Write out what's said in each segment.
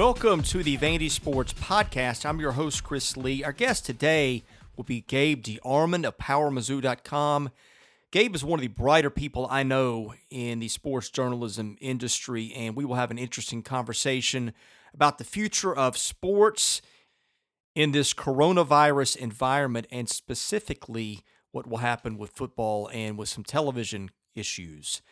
Welcome to the Vandy Sports Podcast. I'm your host, Chris Lee. Our guest today will be Gabe DeArmond of PowerMizzou.com. Gabe is one of the brighter people I know in the sports journalism industry, and we will have an interesting conversation about the future of sports in this coronavirus environment and specifically what will happen with football and with some television issues.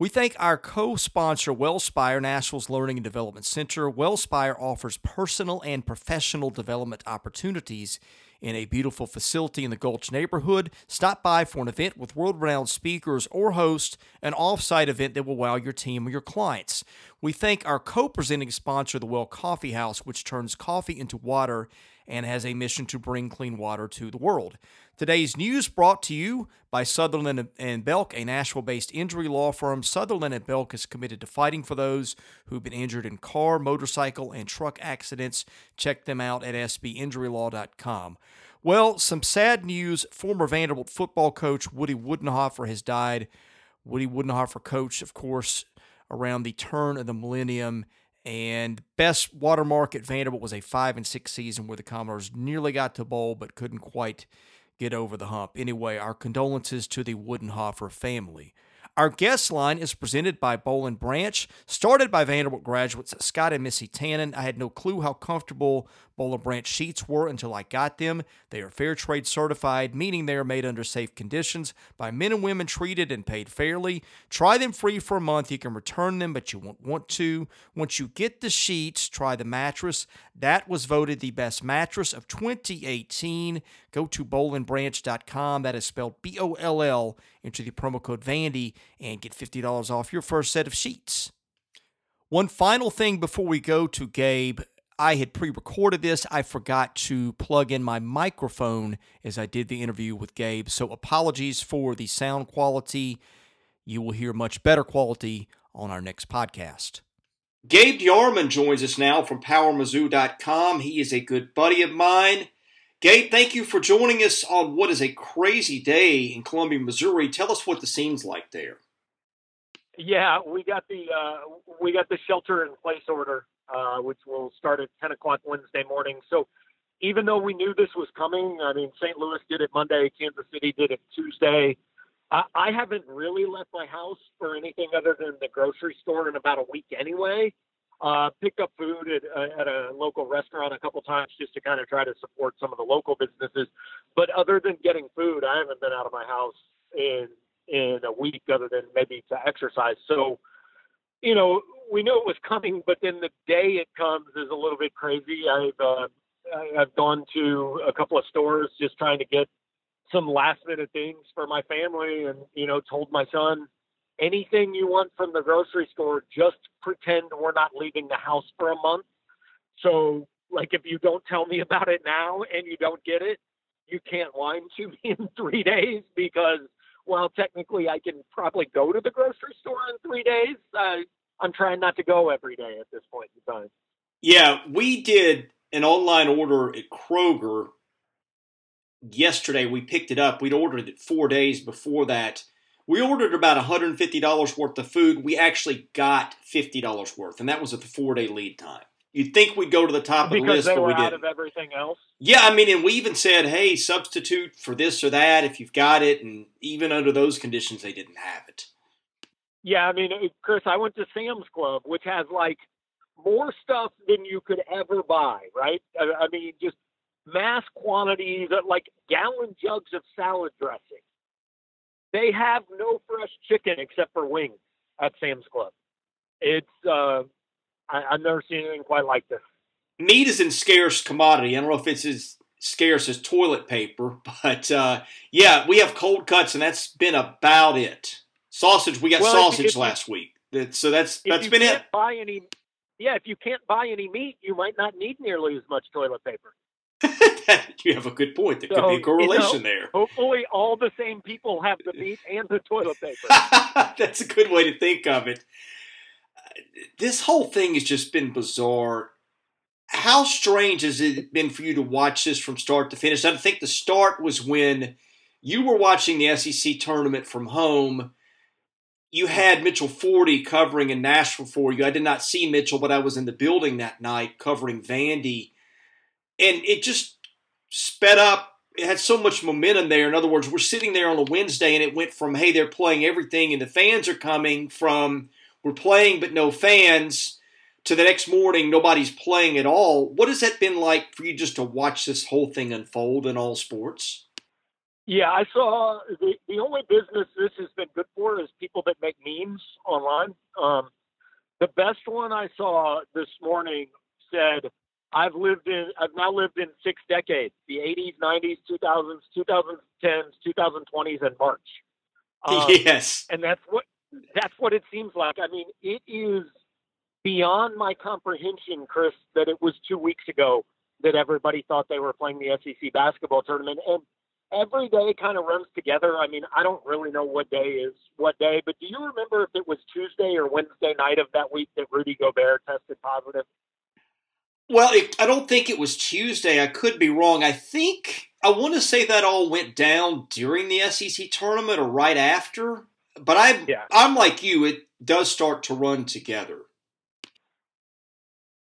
We thank our co sponsor, Wellspire, Nashville's Learning and Development Center. Wellspire offers personal and professional development opportunities in a beautiful facility in the Gulch neighborhood. Stop by for an event with world renowned speakers or host an off site event that will wow your team or your clients. We thank our co presenting sponsor, the Well Coffee House, which turns coffee into water and has a mission to bring clean water to the world. Today's news brought to you by Sutherland and Belk, a Nashville-based injury law firm. Sutherland and Belk is committed to fighting for those who've been injured in car, motorcycle, and truck accidents. Check them out at sbinjurylaw.com. Well, some sad news. Former Vanderbilt football coach Woody Widenhofer has died. Woody Widenhofer coached, of course, around the turn of the millennium and best watermark at Vanderbilt was a five and six season where the Commodores nearly got to bowl but couldn't quite get over the hump. Anyway, our condolences to the Widenhofer family. Our guest line is presented by Boll and Branch, started by Vanderbilt graduates Scott and Missy Tannen. I had no clue how comfortable Boll and Branch sheets were until I got them. They are fair trade certified, meaning they are made under safe conditions by men and women treated and paid fairly. Try them free for a month. You can return them, but you won't want to. Once you get the sheets, try the mattress. That was voted the best mattress of 2018. Go to bollandbranch.com. That is spelled B O L L. Enter the promo code Vandy and get $50 off your first set of sheets. One final thing before we go to Gabe. I had pre recorded this. I forgot to plug in my microphone as I did the interview with Gabe. So apologies for the sound quality. You will hear much better quality on our next podcast. Gabe DeArmond joins us now from PowerMizzou.com. He is a good buddy of mine. Gabe, thank you for joining us on what is a crazy day in Columbia, Missouri. Tell us what the scene's like there. Yeah, we got the uh, we got the shelter in place order, uh, which will start at 10 o'clock Wednesday morning. So even though we knew this was coming, I mean, St. Louis did it Monday, Kansas City did it Tuesday. I, I haven't really left my house for anything other than the grocery store in about a week anyway. Uh, picked up food at, uh, at a local restaurant a couple times just to kind of try to support some of the local businesses. But other than getting food, I haven't been out of my house in in a week other than maybe to exercise. So, you know, we knew it was coming, but then the day it comes is a little bit crazy. I've uh, I've gone to a couple of stores just trying to get some last minute things for my family, and you know, told my son anything you want from the grocery store, just pretend we're not leaving the house for a month. So, like, if you don't tell me about it now and you don't get it, you can't whine to me in three days because well, technically I can probably go to the grocery store in three days. Uh, I'm trying not to go every day at this point in time. Yeah, we did an online order at Kroger yesterday. We picked it up. We'd ordered it four days before that. We ordered about $150 worth of food. We actually got $50 worth, and that was at the four day lead time. You'd think we'd go to the top because of the list, but we didn't. of everything else. Yeah, I mean, and we even said, "Hey, substitute for this or that if you've got it." And even under those conditions, they didn't have it. Yeah, I mean, Chris, I went to Sam's Club, which has like more stuff than you could ever buy. Right? I, I mean, just mass quantities, like gallon jugs of salad dressing. They have no fresh chicken except for wings at Sam's Club. It's uh, I, have never seen anything quite like this. Meat is in scarce commodity. I don't know if it's as scarce as toilet paper, but uh, yeah, we have cold cuts, and that's been about it. Sausage, we got well, sausage last week, so that's that's been it. Buy any? Yeah, if you can't buy any meat, you might not need nearly as much toilet paper. you have a good point. There so, could be a correlation you know, there. Hopefully, all the same people have the meat and the toilet paper. That's a good way to think of it this whole thing has just been bizarre. How strange has it been for you to watch this from start to finish? I think the start was when you were watching the SEC tournament from home. you had Mitchell Forde covering in Nashville for you. I did not see Mitchell, but I was in the building that night covering Vandy, and it just sped up. It had so much momentum there. In other words, we're sitting there on a Wednesday, and it went from hey, they're playing everything, and the fans are coming, from we're playing but no fans, to the next morning nobody's playing at all. What has that been like for you just to watch this whole thing unfold in all sports? Yeah, I saw the, the only business this has been good for is people that make memes online. Um, the best one I saw this morning said, I've lived in, I've now lived in six decades, the 80s, 90s, 2000s, 2010s, 2020s, and March. Um, yes. And that's what, that's what it seems like. I mean, it is beyond my comprehension, Chris, that it was two weeks ago that everybody thought they were playing the SEC basketball tournament. And every day kind of runs together. I mean, I don't really know what day is what day, but do you remember if it was Tuesday or Wednesday night of that week that Rudy Gobert tested positive? Well, it, I don't think it was Tuesday. I could be wrong. I think I want to say that all went down during the SEC tournament or right after. But I, yeah. I'm like you. It does start to run together.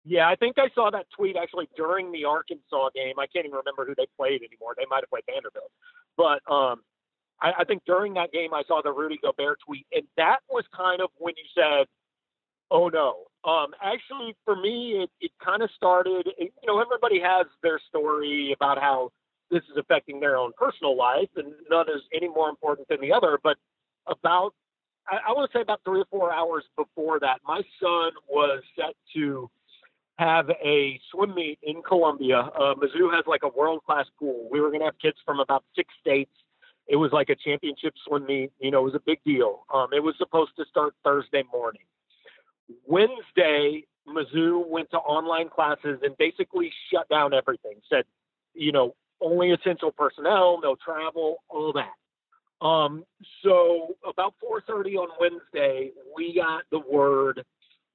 Yeah, I think I saw that tweet actually during the Arkansas game. I can't even remember who they played anymore. They might have played Vanderbilt, but um, I, I think during that game I saw the Rudy Gobert tweet, and that was kind of when you said, "Oh no." Um, actually, for me, it, it kind of started. You know, everybody has their story about how this is affecting their own personal life, and none is any more important than the other. But about, I, I want to say about three or four hours before that, my son was set to have a swim meet in Columbia. Uh, Mizzou has like a world class pool. We were going to have kids from about six states. It was like a championship swim meet. You know, it was a big deal. Um, it was supposed to start Thursday morning. Wednesday, Mizzou went to online classes and basically shut down everything. Said, you know, only essential personnel, no travel, all that. Um, so about 4:30 on Wednesday, we got the word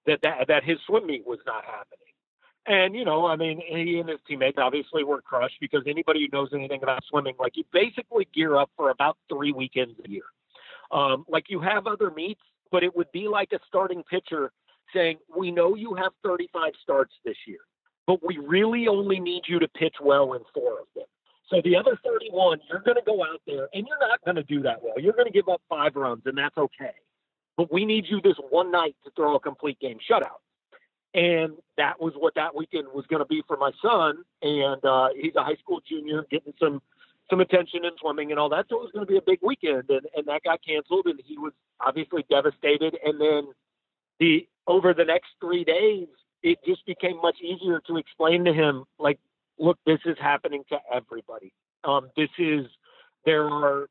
that, that that his swim meet was not happening. And, you know, I mean, he and his teammates obviously were crushed because anybody who knows anything about swimming, like you basically gear up for about three weekends a year. Um, like you have other meets, but it would be like a starting pitcher saying, We know you have 35 starts this year, but we really only need you to pitch well in four of them. So the other 31, you're going to go out there and you're not going to do that well. You're going to give up five runs, and that's okay. But we need you this one night to throw a complete game shutout. And that was what that weekend was going to be for my son. And uh, he's a high school junior, getting some some attention in swimming and all that. So it was going to be a big weekend, and, and that got canceled, and he was obviously devastated. And then the over the next three days, it just became much easier to explain to him, like, look, this is happening to everybody. Um, this is there are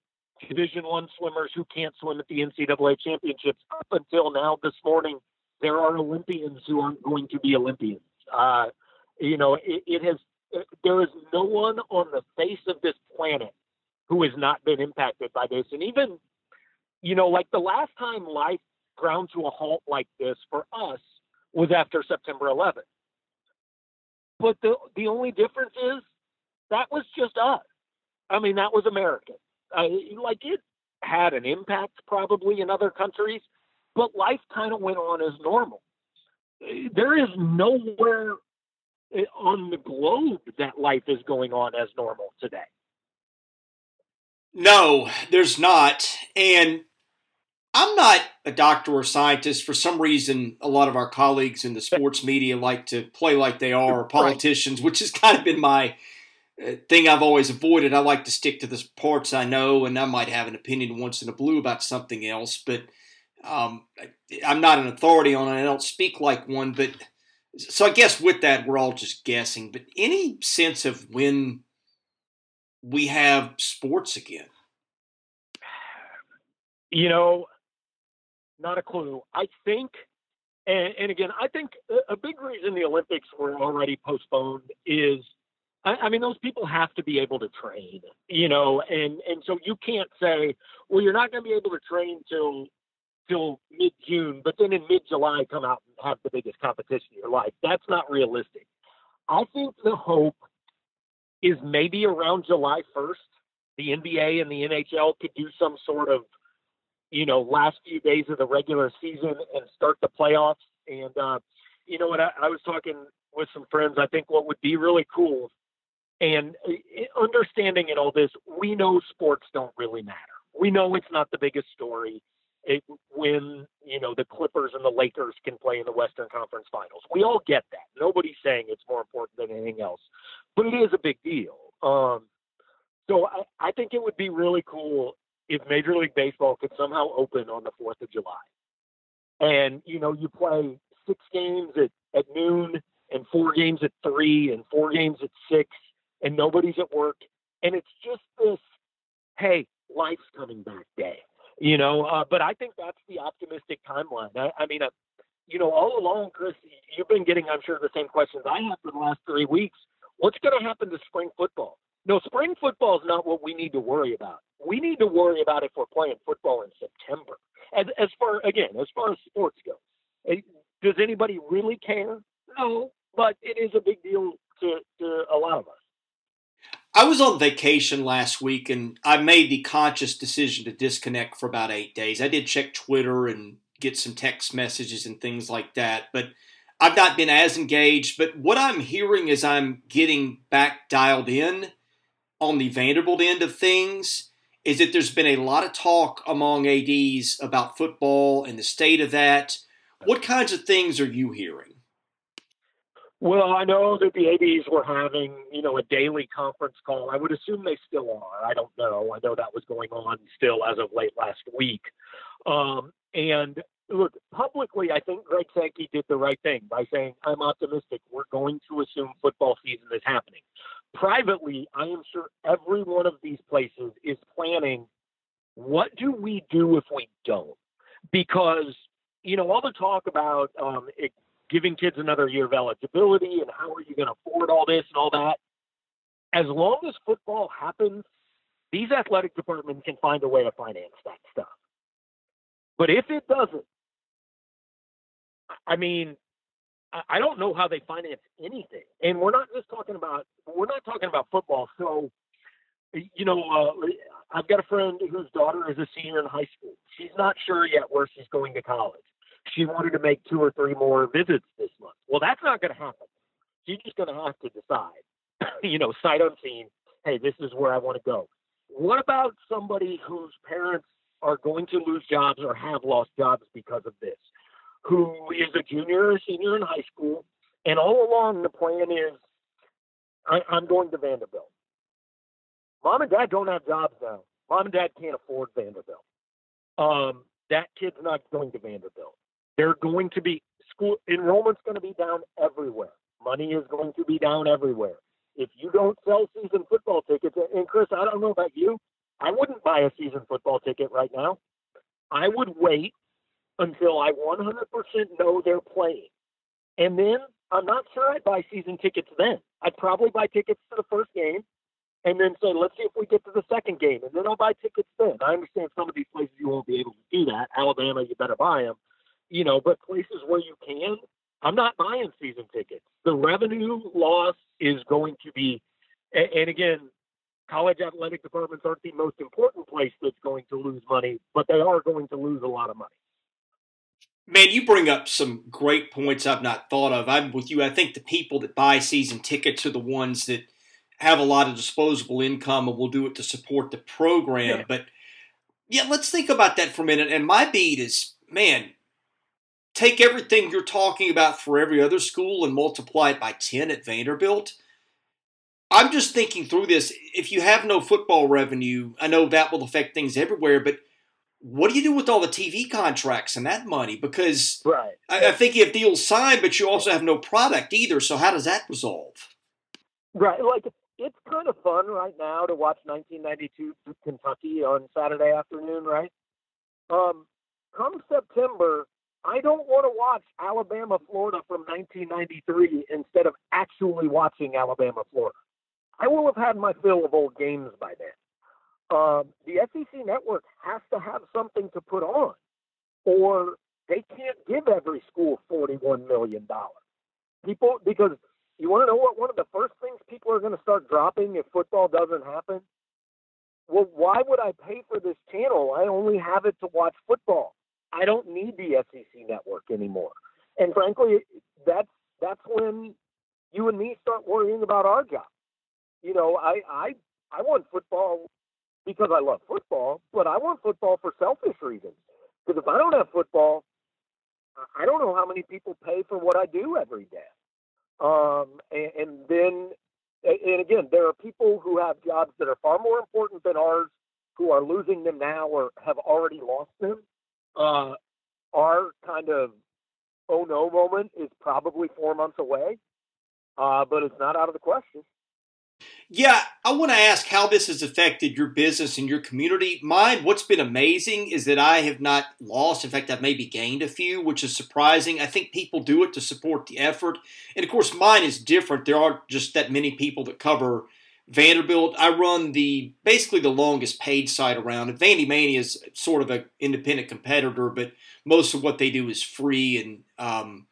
Division One swimmers who can't swim at the NCAA championships. Up until now, this morning, there are Olympians who aren't going to be Olympians. Uh, you know, it, it has. There is no one on the face of this planet who has not been impacted by this, and even, you know, like the last time life ground to a halt like this for us was after September 11th. But the the only difference is that was just us. I mean, that was America. Uh, like it had an impact probably in other countries, but life kind of went on as normal. There is nowhere eh, on the globe that life is going on as normal today. No, there's not. And I'm not a doctor or scientist. For some reason, a lot of our colleagues in the sports media like to play like they are politicians, right. which has kind of been my uh, thing I've always avoided. I like to stick to the parts I know, and I might have an opinion once in a blue about something else. But um, I'm not an authority on it. I don't speak like one, but so I guess with that, we're all just guessing. But any sense of when we have sports again? You know, not a clue. I think, and, and again, I think a big reason the Olympics were already postponed is. I, mean, those people have to be able to train, you know, and and so you can't say, well, you're not going to be able to train till till mid June, but then in mid July come out and have the biggest competition of your life. That's not realistic. I think the hope is maybe around July 1st, the NBA and the NHL could do some sort of you know, last few days of the regular season and start the playoffs. And, uh, you know what, I, I was talking with some friends. I think what would be really cool and uh, understanding in all this, we know sports don't really matter. We know it's not the biggest story. It, when you know the Clippers and the Lakers can play in the Western Conference Finals, we all get that. Nobody's saying it's more important than anything else, but it is a big deal. Um, so I, I think it would be really cool if Major League Baseball could somehow open on the Fourth of July, and you know you play six games at, at noon and four games at three and four games at six, and nobody's at work, and it's just this, hey, life's coming back day, you know. Uh, but I think that's the optimistic timeline. I, I mean, uh, you know, all along, Chris, you've been getting, I'm sure, the same questions I have for the last three weeks. What's going to happen to spring football? No, spring football is not what we need to worry about. We need to worry about if we're playing football in September. As, as far again, as far as sports go, eh, does anybody really care? No, but it is a big deal to, to a lot of us. I was on vacation last week and I made the conscious decision to disconnect for about eight days. I did check Twitter and get some text messages and things like that, but I've not been as engaged. But what I'm hearing is I'm getting back dialed in on the Vanderbilt end of things is that there's been a lot of talk among ADs about football and the state of that. What kinds of things are you hearing? Well, I know that the ADs were having, you know, a daily conference call. I would assume they still are. I don't know. I know that was going on still as of late last week. Um, and look, publicly, I think Greg Sankey did the right thing by saying, I'm optimistic. We're going to assume football season is happening. Privately, I am sure every one of these places is planning what do we do if we don't? Because, you know, all the talk about um, it, giving kids another year of eligibility and how are you going to afford all this and all that. As long as football happens, these athletic departments can find a way to finance that stuff. But if it doesn't, I mean, I don't know how they finance anything. And we're not just talking about we're not talking about football. So, you know, uh, I've got a friend whose daughter is a senior in high school. She's not sure yet where she's going to college. She wanted to make two or three more visits this month. Well, that's not going to happen. She's just going to have to decide, you know, sight unseen. Hey, this is where I want to go. What about somebody whose parents are going to lose jobs or have lost jobs because of this? Who is a junior or senior in high school, and all along the plan is I, I'm going to Vanderbilt. Mom and dad don't have jobs now. Mom and dad can't afford Vanderbilt. Um, that kid's not going to Vanderbilt. They're going to be school enrollment's going to be down everywhere. Money is going to be down everywhere. If you don't sell season football tickets, and Chris, I don't know about you, I wouldn't buy a season football ticket right now. I would wait until I 100% know they're playing. And then I'm not sure I'd buy season tickets then. I'd probably buy tickets to the first game and then say, let's see if we get to the second game. And then I'll buy tickets then. I understand some of these places you won't be able to do that. Alabama, you better buy them. You know, but places where you can, I'm not buying season tickets. The revenue loss is going to be, and again, college athletic departments aren't the most important place that's going to lose money, but they are going to lose a lot of money. Man, you bring up some great points I've not thought of. I'm with you. I think the people that buy season tickets are the ones that have a lot of disposable income and will do it to support the program. Yeah. But yeah, let's think about that for a minute. And my beat is, man, take everything you're talking about for every other school and multiply it by 10 at Vanderbilt. I'm just thinking through this. If you have no football revenue, I know that will affect things everywhere, but what do you do with all the TV contracts and that money? Because right. I, I, think you have deals signed, but you also have no product either. So how does that resolve? Right. Like it's kind of fun right now to watch 1992 Kentucky on Saturday afternoon, right? Um, come September, I don't want to watch Alabama Florida from 1993 instead of actually watching Alabama Florida. I will have had my fill of old games by then um, the SEC network has to have something to put on, or they can't give every school $41 million. People, because you want to know what one of the first things people are going to start dropping if football doesn't happen? well, why would I pay for this channel? I only have it to watch football. I don't need the SEC network anymore. And frankly, that's that's when you and me start worrying about our job. You know, I I I want football because I love football, but I want football for selfish reasons. Because if I don't have football, I don't know how many people pay for what I do every day. Um, and, and then, and again, there are people who have jobs that are far more important than ours who are losing them now or have already lost them. Uh, our kind of oh no moment is probably four months away, uh, but it's not out of the question. Yeah, I want to ask how this has affected your business and your community. Mine, what's been amazing is that I have not lost. In fact, I've maybe gained a few, which is surprising. I think people do it to support the effort. And of course, mine is different. There aren't just that many people that cover Vanderbilt. I run the basically the longest paid site around. And Vandy Mania is sort of an independent competitor, but most of what they do is free and um,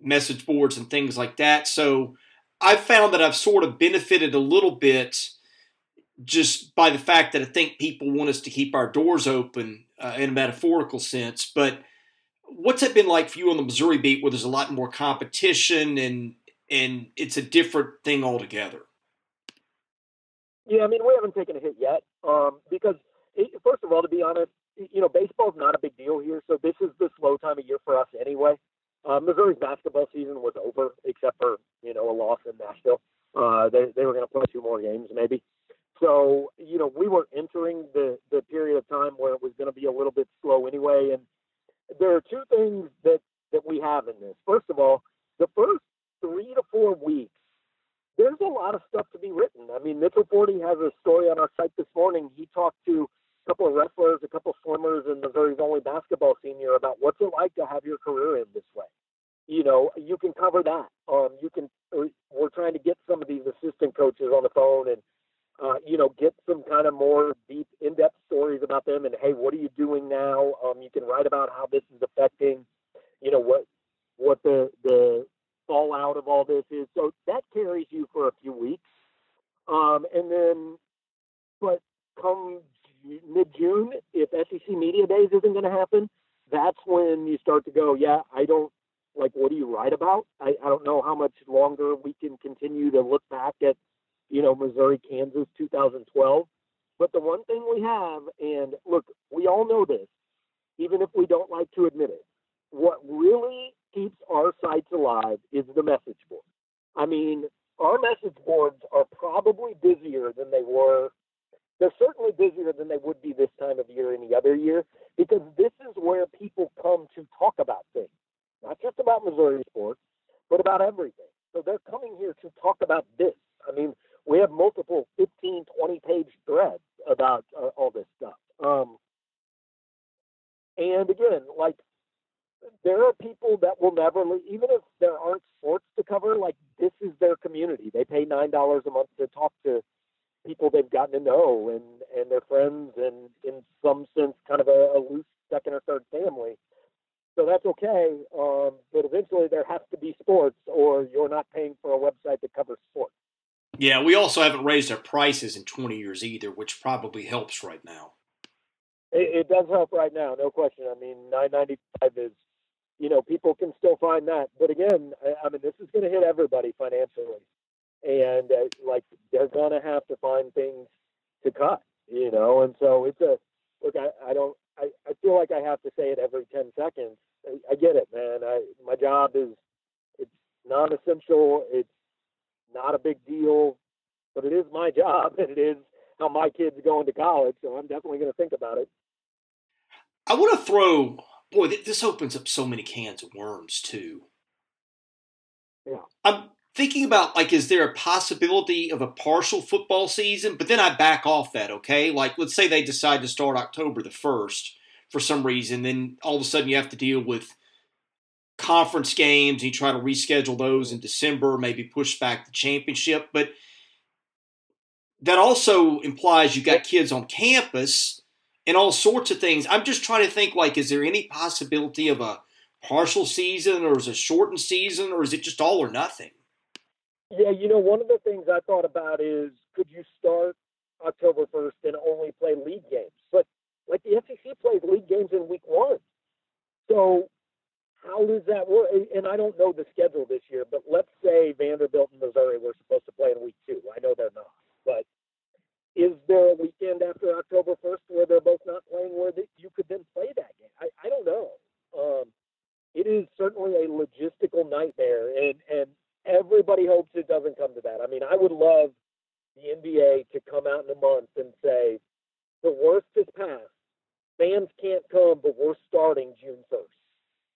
message boards and things like that. So I've found that I've sort of benefited a little bit just by the fact that I think people want us to keep our doors open uh, in a metaphorical sense. But what's it been like for you on the Missouri beat, where there's a lot more competition and and it's a different thing altogether? Yeah, I mean we haven't taken a hit yet um, because it, first of all, to be honest, you know baseball's not a big deal here, so this is the slow time of year for us anyway. Uh, Missouri's basketball season was over, except for you know a loss in Nashville. Uh, they they were going to play two more games maybe. So you know we were entering the the period of time where it was going to be a little bit slow anyway. And there are two things that that we have in this. First of all, the first three to four weeks, there's a lot of stuff to be written. I mean, Mitchell Forde has a story on our site this morning. He talked to couple of wrestlers, a couple of swimmers, and Missouri's only basketball senior about what's it like to have your career in this way. You know, you can cover that. Um, you can. We're trying to get some of these assistant coaches on the phone and, uh, you know, get some kind of more deep, in-depth stories about them. And hey, what are you doing now? Um, you can write about how this is affecting, you know, what what the the fallout of all this is. So that carries you for a few weeks. Um, and then, but come mid June, if SEC Media Days isn't going to happen, that's when you start to go, yeah, I don't like what do you write about? I, I don't know how much longer we can continue to look back at, you know, Missouri, Kansas 2012. But the one thing we have, and look, we all know this, even if we don't like to admit it, what really keeps our sites alive is the message board. I mean, our message boards are probably busier than they were they're certainly busier than they would be this time of year any other year because this is where people come to talk about things, not just about Missouri sports, but about everything. So they're coming here to talk about this. I mean, we have multiple 15, 20 page threads about uh, all this stuff. Um, and again, like there are people that will never leave, even if there aren't sports to cover. Like this is their community. They pay nine dollars a month to talk to people they've gotten to know and and their friends and in some sense kind of a, a loose second or third family. So that's okay, um, but eventually there has to be sports, or you're not paying for a website that covers sports. Yeah, we also haven't raised our prices in 20 years either, which probably helps right now. It, it does help right now, no question. I mean, 9.95 is, you know, people can still find that, but again, I, I mean, this is going to hit everybody financially and uh, like they're gonna have to find things to cut, you know. And so it's a look. I, I don't. I, I feel like I have to say it every ten seconds. I, I get it, man. I my job is it's non-essential. It's not a big deal, but it is my job, and it is how my kids going to college. So I'm definitely going to think about it. I want to throw. Boy, this opens up so many cans of worms too. Yeah. I'm thinking about like is there a possibility of a partial football season? But then i back off that okay? Like let's say they decide to start october the 1st for some reason then all of a sudden you have to deal with conference games and you try to reschedule those in december maybe push back the championship. But that also implies you got kids on campus and all sorts of things. I'm just trying to think like is there any possibility of a partial season or is a shortened season or is it just all or nothing yeah, you know, one of the things I thought about is could you start October 1st and only play league games. But like the SEC plays league games in week one. So how does that work? And I don't know the schedule this year, but let's say Vanderbilt and Missouri were supposed to play in week two. I know they're not, but is there a weekend after October 1st where they're both not playing where you could then play that game? I, I don't know. Um, it is certainly a logistical nightmare, and and everybody hopes doesn't come to that. I mean, I would love the NBA to come out in a month and say the worst is past. Fans can't come, but we're starting June first.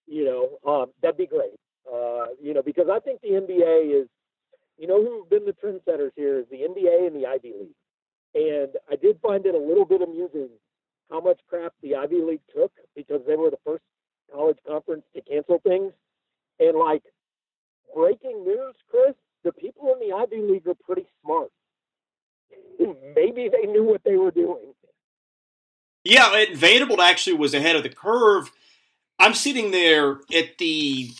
You know, um, that'd be great. Uh, you know, because I think the NBA is, you know, who've been the trendsetters here is the NBA and the Ivy League. And I did find it a little bit amusing how much crap the Ivy League took because they were the first college conference to cancel things. And like breaking news, Chris, the people in the Ivy League are pretty smart. Maybe they knew what they were doing. Yeah, Vanderbilt actually was ahead of the curve. I'm sitting there at the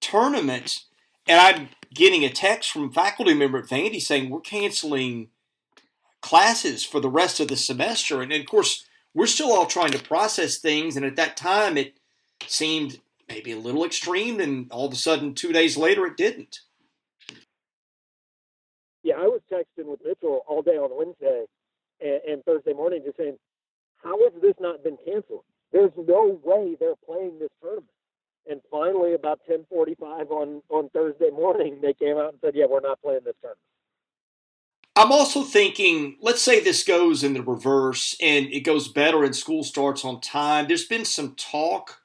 tournament, and I'm getting a text from a faculty member at Vandy saying we're canceling classes for the rest of the semester. And, of course, we're still all trying to process things. And at that time, it seemed maybe a little extreme. And all of a sudden, two days later, it didn't. Yeah, I was texting with Mitchell all day on Wednesday and, and Thursday morning just saying, how has this not been canceled? There's no way they're playing this tournament. And finally, about 10:45 on on Thursday morning, they came out and said, "Yeah, we're not playing this tournament." I'm also thinking, let's say this goes in the reverse and it goes better and school starts on time. There's been some talk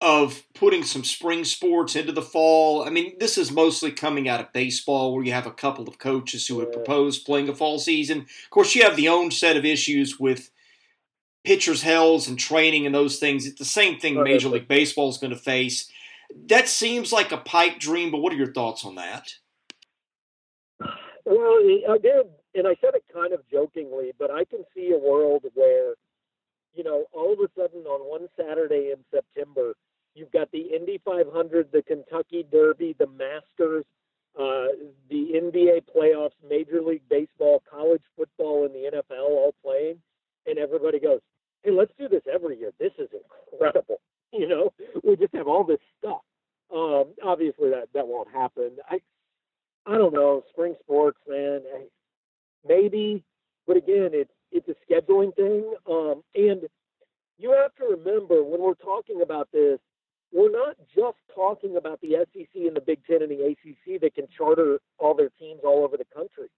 of putting some spring sports into the fall. I mean, this is mostly coming out of baseball where you have a couple of coaches who have proposed playing a fall season. Of course, you have the own set of issues with pitchers' health and training and those things. It's the same thing Major League Baseball is going to face. That seems like a pipe dream, but what are your thoughts on that? Well, I did, and I said it kind of jokingly, but I can see a world where, you know, all of a sudden on one Saturday in September, you've got the Indy 500, the Kentucky Derby, the Masters, uh, the NBA playoffs, Major League Baseball, college football, and the NFL all playing, and everybody goes, "Hey, let's do this every year. This is incredible." You know, we just have all this stuff. Um, obviously, that that won't happen. I I don't know, spring sports, man. Maybe, but again, it's it's a scheduling thing. Um, and you have to remember when we're talking about this, we're not just talking about the SEC and the Big Ten and the ACC that can charter all their teams all over the country.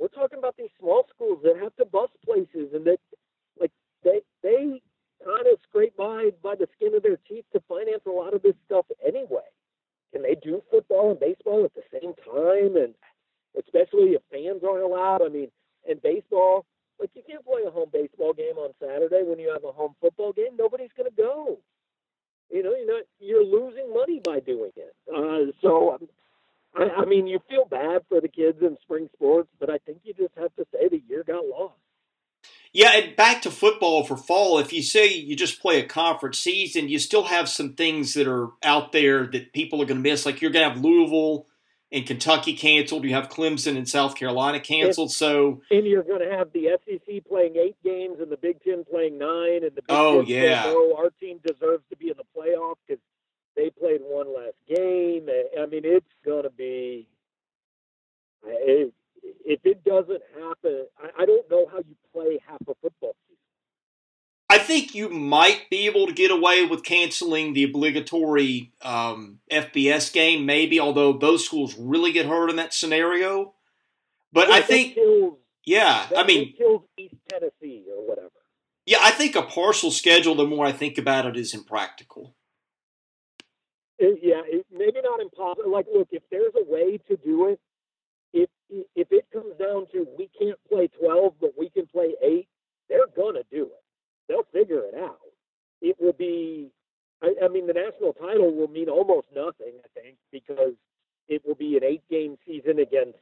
We're talking about these small schools that have to bus places and that, like, they they kind of scrape by by the skin of their teeth to finance a lot of this stuff anyway can they do football and baseball at the same time? And especially if fans aren't allowed. I mean, in baseball, like you can't play a home baseball game on Saturday when you have a home football game. Nobody's going to go. You know, you're not you're losing money by doing it. Uh, so, um, I, I mean, you feel bad for the kids in spring sports, but I think you just have to say the year got lost. Yeah, and back to football for fall. If you say you just play a conference season, you still have some things that are out there that people are going to miss. Like you're going to have Louisville and Kentucky canceled. You have Clemson and South Carolina canceled. And, so and you're going to have the SEC playing eight games and the Big Ten playing nine, and the Big oh Ten yeah, saying, our team deserves to be in the playoff because they played one last game. I mean, it's going to be. It, if it doesn't happen, I, I don't know how you play half a football season. I think you might be able to get away with canceling the obligatory um, FCS game, maybe. Although those schools really get hurt in that scenario, but yeah, I think, kills, yeah, I mean, kills East Tennessee or whatever. Yeah, I think a partial schedule. The more I think about it, is impractical. It, yeah, it, maybe not impossible. Like, look, if there's a way to do it, if if it comes down to we can't play 12 but we can play 8 they're to do it. They'll figure it out. It will be I, I, mean the national title will mean almost nothing i think because it will be an eight game season against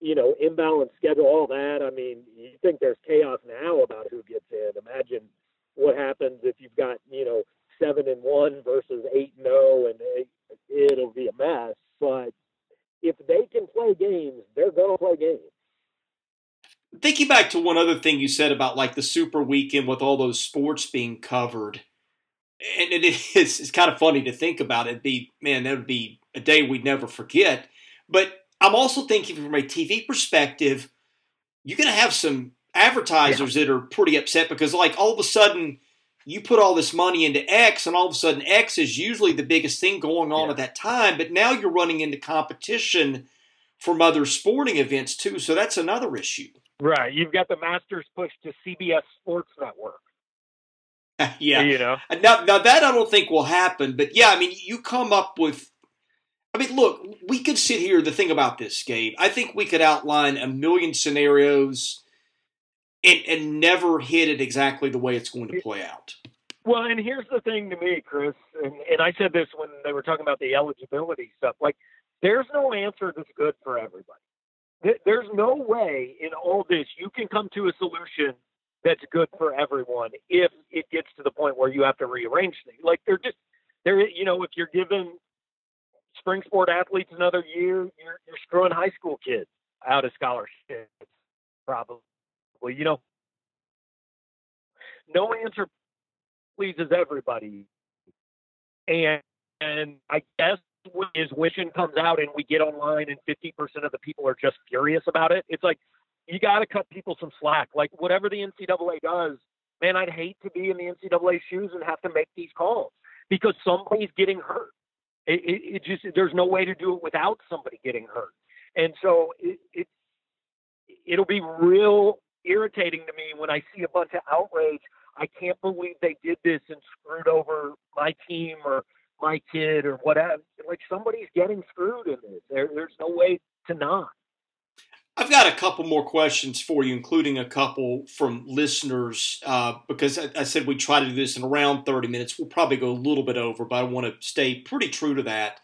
you know imbalanced schedule all that. I mean you think there's chaos now about who gets in. Imagine what happens if you've got you know seven and one versus eight and zero and it, it'll be a mess but if they can play games, they're going to play games. thinking back to one other thing you said about like the super weekend with all those sports being covered and it is it's kind of funny to think about It'd be man that would be a day we'd never forget but i'm also thinking from a tv perspective you're going to have some advertisers yeah. that are pretty upset because like all of a sudden you put all this money into x and all of a sudden x is usually the biggest thing going on yeah. at that time but now you're running into competition from other sporting events too so that's another issue Right. You've got the Masters push to CBS Sports Network. yeah. You know. Now, now that I don't think will happen, but yeah, I mean, you come up with. I mean, look, we could sit here. The thing about this, Gabe, I think we could outline a million scenarios, and and never hit it exactly the way it's going to play out. Well, and here's the thing to me, Chris, and, and I said this when they were talking about the eligibility stuff. Like, there's no answer that's good for everybody there's no way in all this you can come to a solution that's good for everyone if it gets to the point where you have to rearrange things. Like they're just they're you know if you're giving spring sport athletes another year, you're you're screwing high school kids out of scholarships probably. You know, no answer pleases everybody, and and I guess his wishing comes out and we get online and 50% of the people are just furious about it, it's like you got to cut people some slack. Like whatever the NCAA does, man, I'd hate to be in the NCAA shoes and have to make these calls because somebody's getting hurt. It, it, it just there's no way to do it without somebody getting hurt, and so it, it it'll be real irritating to me when I see a bunch of outrage. I can't believe they did this and screwed over my team or my kid or whatever. Like somebody's getting screwed in this. There, there's no way to not. I've got a couple more questions for you, including a couple from listeners, uh, because I, I, said we try to do this in around 30 minutes. We'll probably go a little bit over, but I want to stay pretty true to that.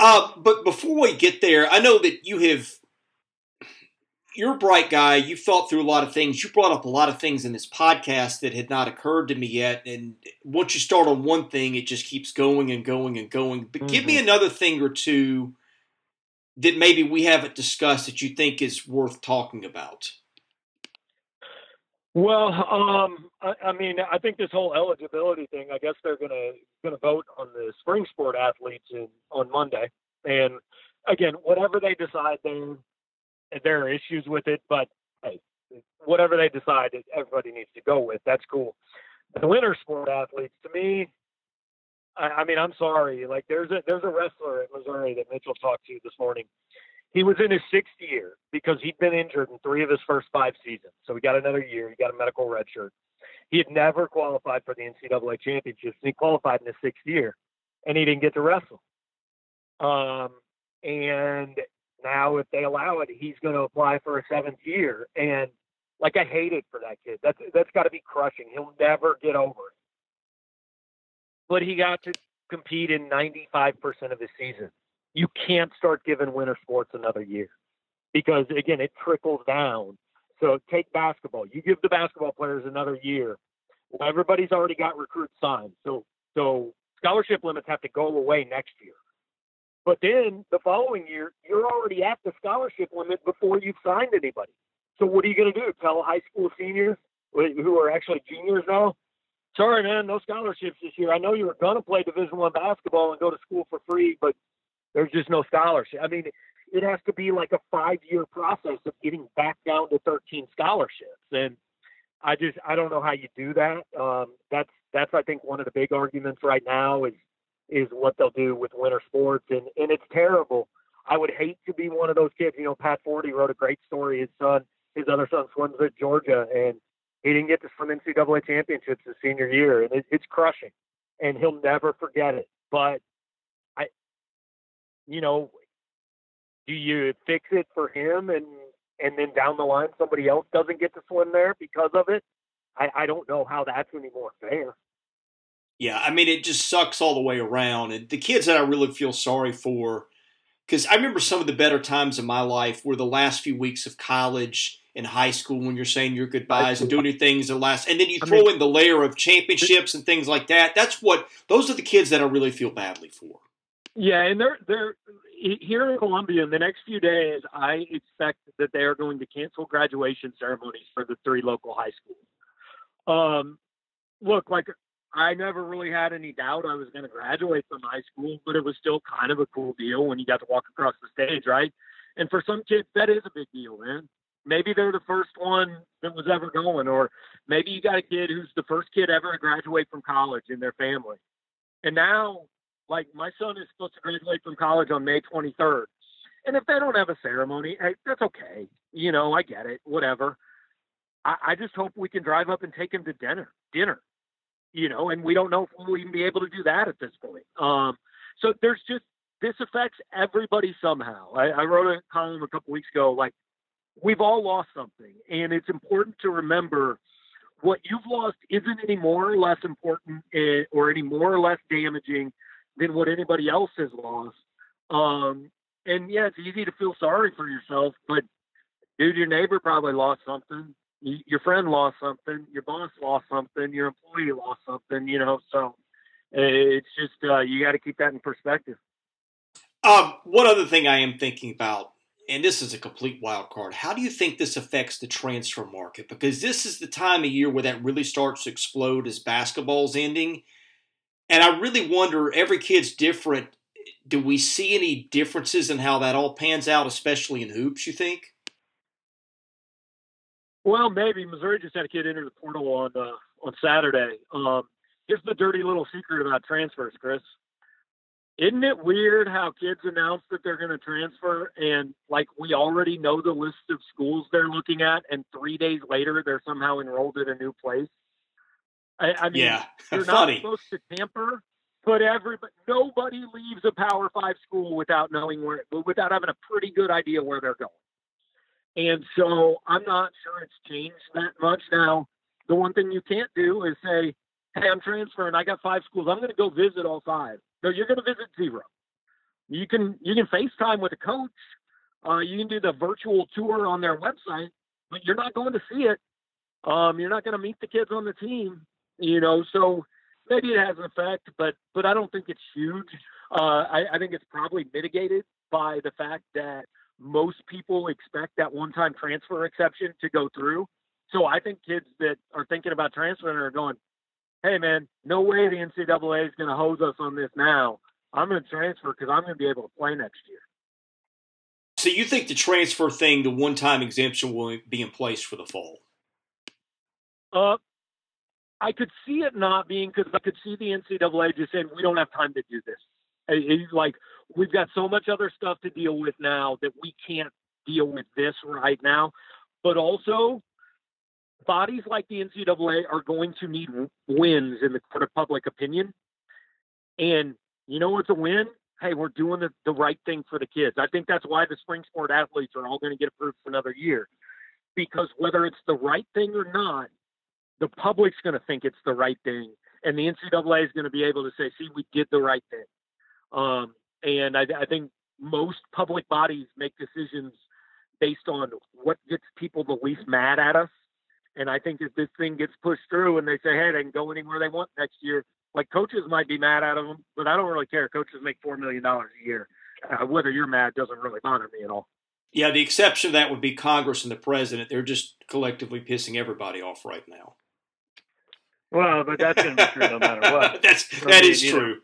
Uh, but before we get there, I know that you have you're a bright guy. You've thought through a lot of things. You brought up a lot of things in this podcast that had not occurred to me yet. And once you start on one thing, it just keeps going and going and going. But mm-hmm. give me mm-hmm. another thing or two that maybe we haven't discussed that you think is worth talking about. Well, um, I, I, mean, I think this whole eligibility thing. I guess they're gonna gonna vote on the spring sport athletes in, on Monday, and again, whatever they decide, then there are issues with it, but hey, whatever they decide, everybody needs to go with. That's cool. The winter sport athletes, to me, I, I mean, I'm sorry. Like there's a there's a wrestler at Missouri that Mitchell talked to this morning. He was in his sixth year because he'd been injured in three of his first five seasons. So he got another year. He got a medical red shirt. He had never qualified for the NCAA championships. And he qualified in his sixth year, and he didn't get to wrestle. Um, and now if they allow it, he's going to apply for a seventh year. And like I hate it for that kid. That's that's got to be crushing. He'll never get over it. But he got to compete in 95% of his season. You can't start giving winter sports another year because again, it trickles down. So take basketball. You give the basketball players another year. Well, everybody's already got recruits signed. So so scholarship limits have to go away next year. But then the following year, you're already at the scholarship limit before you've signed anybody. So what are you going to do? Tell high school seniors who are actually juniors now, sorry, man, no scholarships this year. I know you were going to play Division One basketball and go to school for free, but there's just no scholarship. I mean, it has to be like a five-year process of getting back down to 13 scholarships, and I just I don't know how you do that. Um, that's that's I think one of the big arguments right now is is what they'll do with winter sports, and and it's terrible. I would hate to be one of those kids. You know, Pat Forde wrote a great story. His son, his other son, swims at Georgia, and he didn't get to swim NCAA championships his senior year, and it, it's crushing. And he'll never forget it. But I, you know, do you fix it for him, and and then down the line somebody else doesn't get to swim there because of it? I, I don't know how that's any more fair. Yeah, I mean, it just sucks all the way around. And the kids that I really feel sorry for, because I remember some of the better times in my life were the last few weeks of college and high school when you're saying your goodbyes and doing your things the last, and then you throw I mean, in the layer of championships and things like that. That's what those are the kids that I really feel badly for. Yeah, and they're they're here in Columbia, in the next few days, I expect that they are going to cancel graduation ceremonies for the three local high schools. Um, look, like I never really had any doubt I was going to graduate from high school, but it was still kind of a cool deal when you got to walk across the stage, right? And for some kids, that is a big deal, man. Maybe they're the first one that was ever going, or maybe you got a kid who's the first kid ever to graduate from college in their family. And now, like, my son is supposed to graduate from college on May 23rd. And if they don't have a ceremony, hey, that's okay. You know, I get it, whatever. I, I just hope we can drive up and take him to dinner. Dinner, you know, and we don't know if we'll even be able to do that at this point. Um, so there's just this affects everybody somehow. I, I wrote a column a couple weeks ago, like we've all lost something, and it's important to remember what you've lost isn't any more or less important eh, or any more or less damaging than what anybody else has lost. Um, and yeah, it's easy to feel sorry for yourself, but dude, your neighbor probably lost something your friend lost something, your boss lost something, your employee lost something, you know. So it's just uh, you got to keep that in perspective. Um, one other thing I am thinking about, and this is a complete wild card. How do you think this affects the transfer market? Because this is the time of year where that really starts to explode as basketball's ending, and I really wonder. Every kid's different. Do we see any differences in how that all pans out, especially in hoops? You think? Well, maybe Missouri just had a kid enter the portal on uh, on Saturday. Um, here's the dirty little secret about transfers, Chris. Isn't it weird how kids announce that they're going to transfer and like we already know the list of schools they're looking at, and three days later they're somehow enrolled at a new place? I, I mean, yeah, you're not supposed to tamper, but everybody, nobody leaves a Power Five school without knowing where, without having a pretty good idea where they're going. And so I'm not sure it's changed that much. Now, the one thing you can't do is say, hey, I'm transferring. I got five schools. I'm going to go visit all five. No, you're going to visit zero. You can you can FaceTime with a coach. Uh, you can do the virtual tour on their website, but you're not going to see it. Um, you're not going to meet the kids on the team. You know, so maybe it has an effect, but but I don't think it's huge. Uh, I, I think it's probably mitigated by the fact that most people expect that one-time transfer exception to go through. So I think kids that are thinking about transferring are going, "Hey, man, no way the NCAA is going to hose us on this now. I'm going to transfer because I'm going to be able to play next year." So you think the transfer thing, the one-time exemption, will be in place for the fall? Uh, I could see it not being because I could see the NCAA just saying we don't have time to do this. Like we've got so much other stuff to deal with now that we can't deal with this right now. But also, bodies like the NCAA are going to need wins in the court of public opinion. And you know what's a win? Hey, we're doing the, the right thing for the kids. I think that's why the spring sport athletes are all going to get approved for another year. Because whether it's the right thing or not, the public's going to think it's the right thing. And the NCAA is going to be able to say, see, we did the right thing. Um, and I, I think most public bodies make decisions based on what gets people the least mad at us. And I think if this thing gets pushed through and they say, hey, they can go anywhere they want next year, like coaches might be mad at them, but I don't really care. Coaches make $4 million a year. Uh, whether you're mad doesn't really bother me at all. Yeah, the exception to that would be Congress and the president. They're just collectively pissing everybody off right now. Well, but that's going to be true no matter what. that's that is true.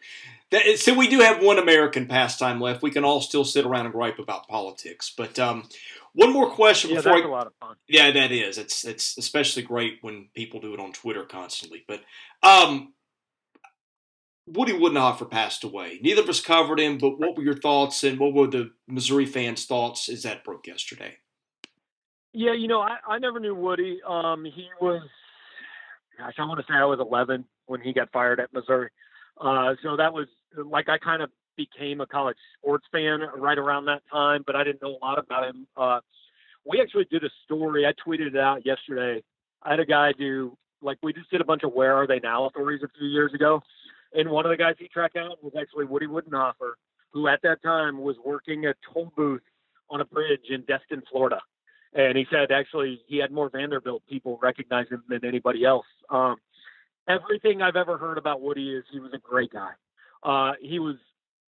That, so we do have one American pastime left. We can all still sit around and gripe about politics. But um, one more question yeah, before that's I, a lot of fun. Yeah, that is. It's it's especially great when people do it on Twitter constantly. But um, Woody Widenhofer passed away. Neither of us covered him, but what were your thoughts and what were the Missouri fans' thoughts as that broke yesterday? Yeah, you know, I, I never knew Woody. Um, he was, gosh, I want to say I was 11 when he got fired at Missouri. Uh, so that was like I kind of became a college sports fan right around that time, but I didn't know a lot about him. Uh, we actually did a story. I tweeted it out yesterday. I had a guy do like we just did a bunch of where are they now stories a few years ago, and one of the guys he tracked out was actually Woody Widenhofer, who at that time was working a toll booth on a bridge in Destin, Florida. And he said actually he had more Vanderbilt people recognize him than anybody else. Um, everything I've ever heard about Woody is he was a great guy. Uh, he was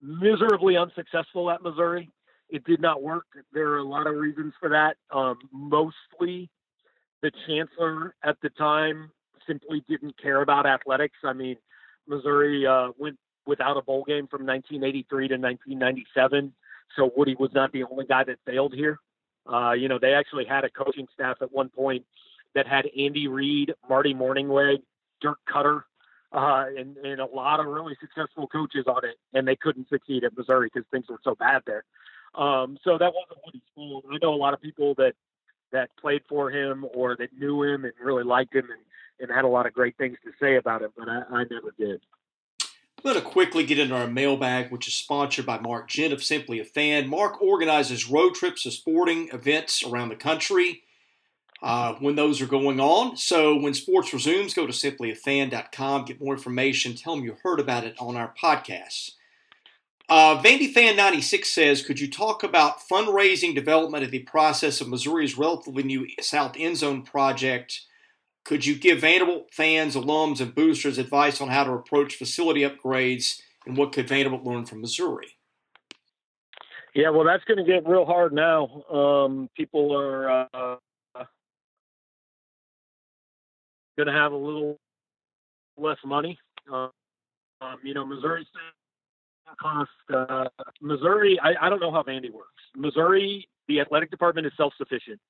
miserably unsuccessful at Missouri. It did not work. There are a lot of reasons for that. Um, mostly, the chancellor at the time simply didn't care about athletics. I mean, Missouri uh, went without a bowl game from 1983 to 1997, so Woody was not the only guy that failed here. Uh, you know, they actually had a coaching staff at one point that had Andy Reid, Marty Mornhinweg, Dirk Koetter, uh, and, and a lot of really successful coaches on it, and they couldn't succeed at Missouri because things were so bad there. Um, so that wasn't Woody's fault. I know a lot of people that that played for him or that knew him and really liked him and, and had a lot of great things to say about him, but I, I never did. I'm going to quickly get into our mailbag, which is sponsored by Mark Gent of Simply a Fan. Mark organizes road trips to sporting events around the country uh, when those are going on. So when sports resumes, go to simplyafan.com, get more information, tell them you heard about it on our podcast. Uh, Vandy Fan 96 says, could you talk about fundraising development of the process of Missouri's relatively new South End Zone project? Could you give Vanderbilt fans, alums, and boosters advice on how to approach facility upgrades and what could Vanderbilt learn from Missouri? Yeah, well, that's going to get real hard now. Um, people are uh, going to have a little less money. Uh, um, you know, Missouri cost uh, Missouri. I, I don't know how Vandy works. Missouri, the athletic department is self-sufficient.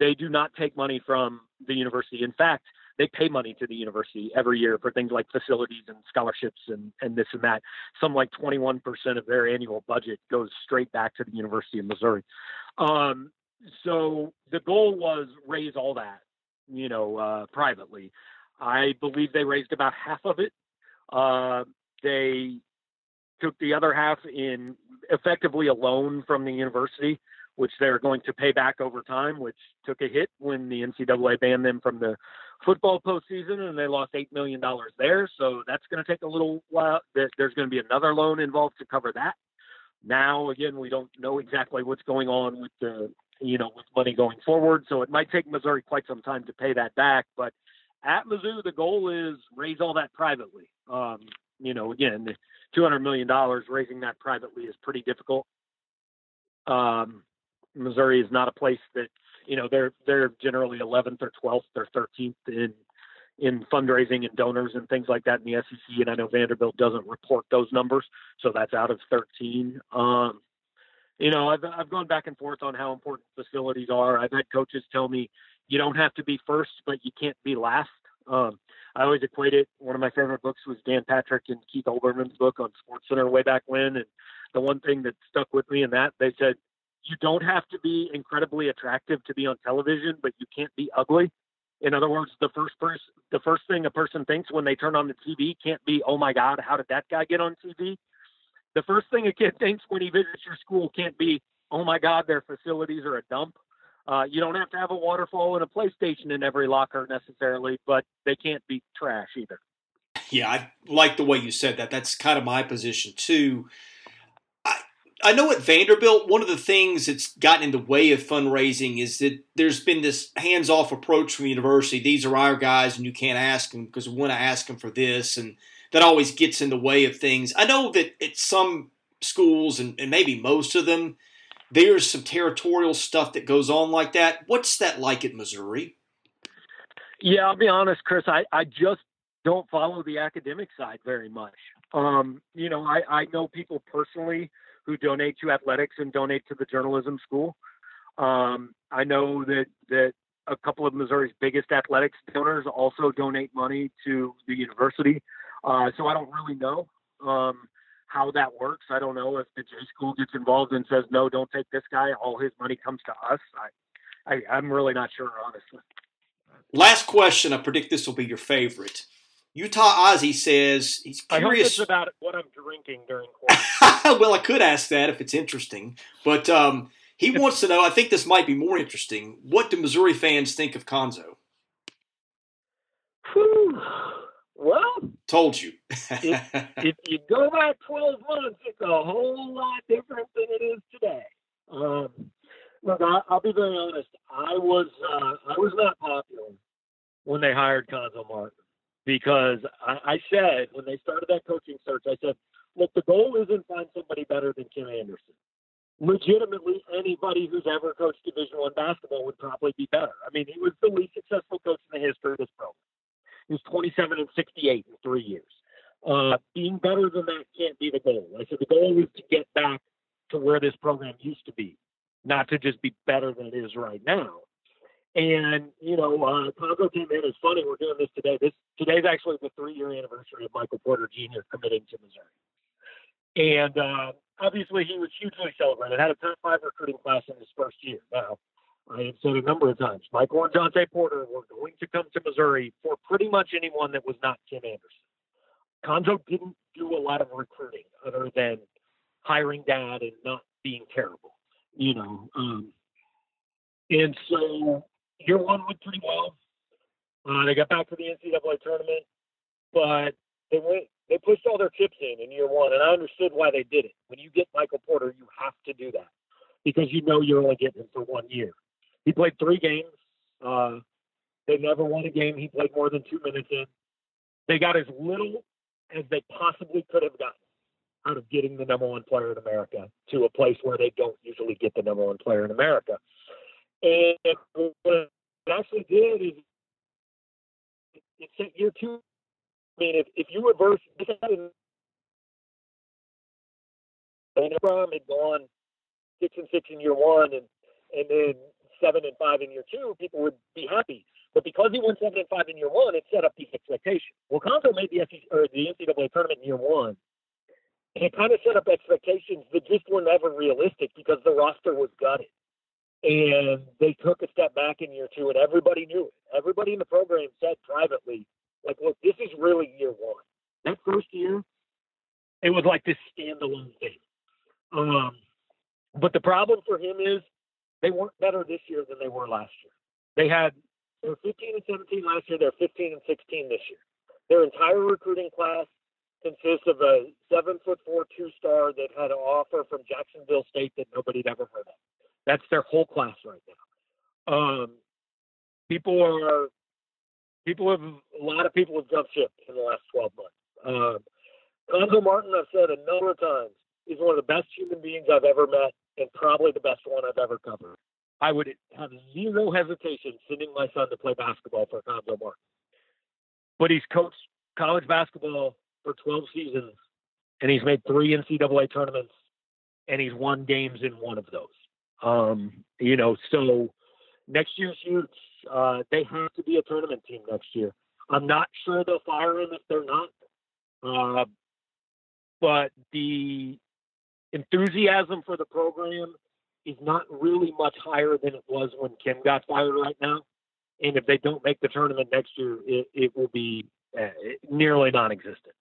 They do not take money from the university. In fact, they pay money to the university every year for things like facilities and scholarships and, and this and that. Some like 21% of their annual budget goes straight back to the University of Missouri. Um, so the goal was raise all that you know, uh, privately. I believe they raised about half of it. Uh, they took the other half in effectively a loan from the university, which they're going to pay back over time, which took a hit when the NCAA banned them from the football postseason and they lost $8 million there. So that's going to take a little while. There's going to be another loan involved to cover that. Now, again, we don't know exactly what's going on with the you know, with money going forward. So it might take Missouri quite some time to pay that back. But at Mizzou, the goal is raise all that privately. Um, you know, again, two hundred million dollars raising that privately is pretty difficult. Um, Missouri is not a place that you know they're they're generally 11th or 12th or 13th in in fundraising and donors and things like that in the SEC. And I know Vanderbilt doesn't report those numbers, so that's out of 13. Um, you know, I've I've gone back and forth on how important facilities are. I've had coaches tell me you don't have to be first, but you can't be last. Um, I always equate it. One of my favorite books was Dan Patrick and Keith Olbermann's book on Sports Center way back when, and the one thing that stuck with me in that they said you don't have to be incredibly attractive to be on television, but you can't be ugly. In other words, the first person, the first thing a person thinks when they turn on the TV can't be, "Oh my God, how did that guy get on TV?" The first thing a kid thinks when he visits your school can't be, oh my God, their facilities are a dump. Uh, you don't have to have a waterfall and a PlayStation in every locker necessarily, but they can't be trash either. Yeah, I like the way you said that. That's kind of my position too. I I know at Vanderbilt, one of the things that's gotten in the way of fundraising is that there's been this hands-off approach from the university. These are our guys, and you can't ask them because we want to ask them for this, and that always gets in the way of things. I know that at some schools, and, and maybe most of them, there's some territorial stuff that goes on like that. What's that like at Missouri? Yeah, I'll be honest, Chris. I, I just don't follow the academic side very much. Um, you know, I, I know people personally who donate to athletics and donate to the journalism school. Um, I know that that a couple of Missouri's biggest athletics donors also donate money to the university. Uh, so I don't really know um, how that works. I don't know if the J school gets involved and says, no, don't take this guy. All his money comes to us. I, I, I'm really not sure, honestly. Last question. I predict this will be your favorite. Utah Ozzy says he's curious. I hope about what I'm drinking during quarantine. well, I could ask that if it's interesting, but um, he wants to know. I think this might be more interesting. What do Missouri fans think of Cuonzo? Whew. Well, told you. if, if, you go back 12 months, it's a whole lot different than it is today. Um, look, I, will be very honest. I was uh, I was not popular when they hired Cuonzo Martin because I, I said when they started that coaching search, I said, look, the goal isn't find somebody better than Kim Anderson. Legitimately, anybody who's ever coached Division One basketball would probably be better. I mean, he was the least successful coach in the history of this program. Was 27 and 68 in three years. Uh, being better than that can't be the goal. I said the goal is to get back to where this program used to be, not to just be better than it is right now. And you know, uh, Cuonzo came in. It's funny we're doing this today. This today's actually the three-year anniversary of Michael Porter Jr. committing to Missouri, and uh, obviously he was hugely celebrated. Had a top five recruiting class in his first year. Now, I have said a number of times, Michael and Jontay Porter were going to come to Missouri for pretty much anyone that was not Kim Anderson. Cuonzo didn't do a lot of recruiting other than hiring dad and not being terrible, you know. Um, and so year one went pretty well. Uh, they got back to the NCAA tournament, but they went they pushed all their chips in in year one, and I understood why they did it. When you get Michael Porter, you have to do that because you know you're only getting him for one year. He played three games. Uh, they never won a game. He played more than two minutes in. They got as little as they possibly could have gotten out of getting the number one player in America to a place where they don't usually get the number one player in America. And what it actually did is it sent year two. I mean, if, if you reverse this happened, Abraham had gone six and six in year one and and then seven and five in year two, people would be happy. But because he won seven and five in year one, it set up the expectation. Well, Cuonzo made the SEC, or the NCAA tournament in year one, and it kind of set up expectations that just were never realistic because the roster was gutted. And they took a step back in year two, and everybody knew it. Everybody in the program said privately, like, look, this is really year one. That first year, it was like this standalone thing. Um, but the problem for him is they weren't better this year than they were last year. They had they were 15 and 17 last year. They're 15 and 16 this year. Their entire recruiting class consists of a seven foot four two star that had an offer from Jacksonville State that nobody'd ever heard of. That's their whole class right now. Um, people are people have a lot of people have jumped ship in the last 12 months. Um, Martin, I've said a number of times, is one of the best human beings I've ever met, and probably the best one I've ever covered. I would have zero hesitation sending my son to play basketball for Cuonzo Martin. But he's coached college basketball for 12 seasons, and he's made three NCAA tournaments, and he's won games in one of those. Um, you know, so next year's huge. Uh, they have to be a tournament team next year. I'm not sure they'll fire him if they're not. Uh, but the enthusiasm for the program is not really much higher than it was when Kim got fired right now. And if they don't make the tournament next year, it, it will be uh, nearly non existent.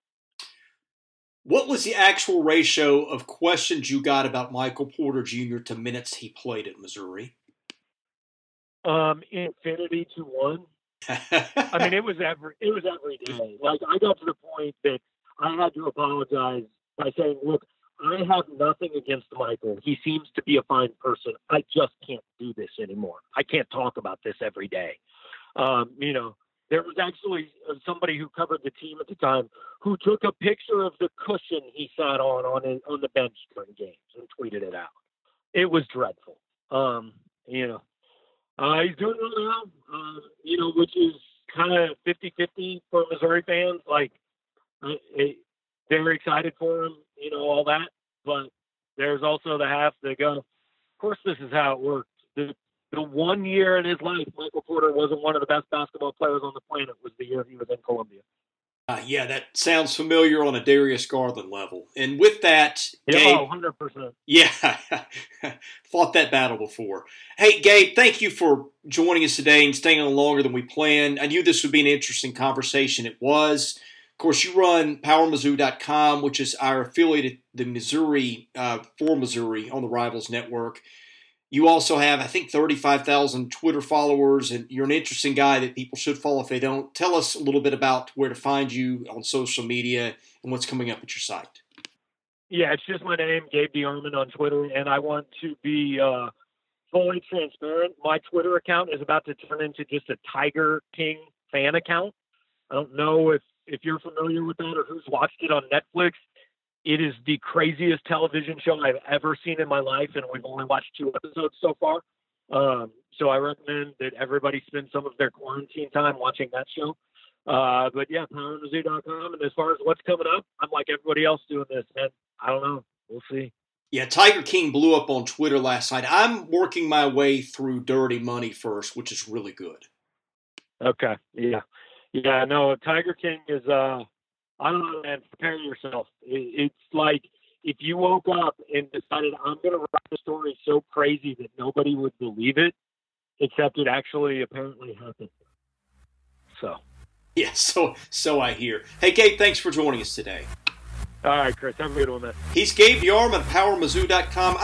What was the actual ratio of questions you got about Michael Porter Jr. to minutes he played at Missouri? Um, infinity to one. I mean, it was every it was every day. Like I got to the point that I had to apologize by saying, "Look, I have nothing against Michael. He seems to be a fine person. I just can't do this anymore. I can't talk about this every day." Um, you know, there was actually uh, somebody who covered the team at the time who took a picture of the cushion he sat on on his, on the bench during games and tweeted it out. It was dreadful. Um, you know, uh, he's doing well now. Uh, you know, which is kind of 50-50 for Missouri fans. Like, uh, it, they're excited for him. You know, all that. But there's also the half that go, of course, this is how it works. The the one year in his life, Michael Porter wasn't one of the best basketball players on the planet. Was the year he was in Columbia. Uh, yeah, that sounds familiar on a Darius Garland level. And with that, yeah, Gabe, oh, 100%. Yeah, fought that battle before. Hey, Gabe, thank you for joining us today and staying on longer than we planned. I knew this would be an interesting conversation. It was. Of course, you run PowerMizzou.com, which is our affiliate, the Missouri, uh, for Missouri on the Rivals Network. You also have, I think, 35,000 Twitter followers, and you're an interesting guy that people should follow if they don't. Tell us a little bit about where to find you on social media and what's coming up at your site. Yeah, it's just my name, Gabe DeArmond on Twitter, and I want to be uh, fully transparent. My Twitter account is about to turn into just a Tiger King fan account. I don't know if if you're familiar with that or who's watched it on Netflix. it is the craziest television show I've ever seen in my life, and we've only watched two episodes so far. Um, so I recommend that everybody spend some of their quarantine time watching that show. Uh, but yeah, powermizzou.com. And as far as what's coming up, I'm like everybody else doing this, and I don't know. We'll see. Yeah, Tiger King blew up on Twitter last night. I'm working my way through Dirty Money first, which is really good. Okay. Yeah. Yeah. No, Tiger King is. uh I don't know, man. Prepare yourself. It, it's like if you woke up and decided I'm going to write a story so crazy that nobody would believe it, except it actually apparently happened. So. Yeah, so so I hear. Hey, Gabe, thanks for joining us today. All right, Chris, have a good one, man. He's Gabe DeArmond, PowerMizzou.com.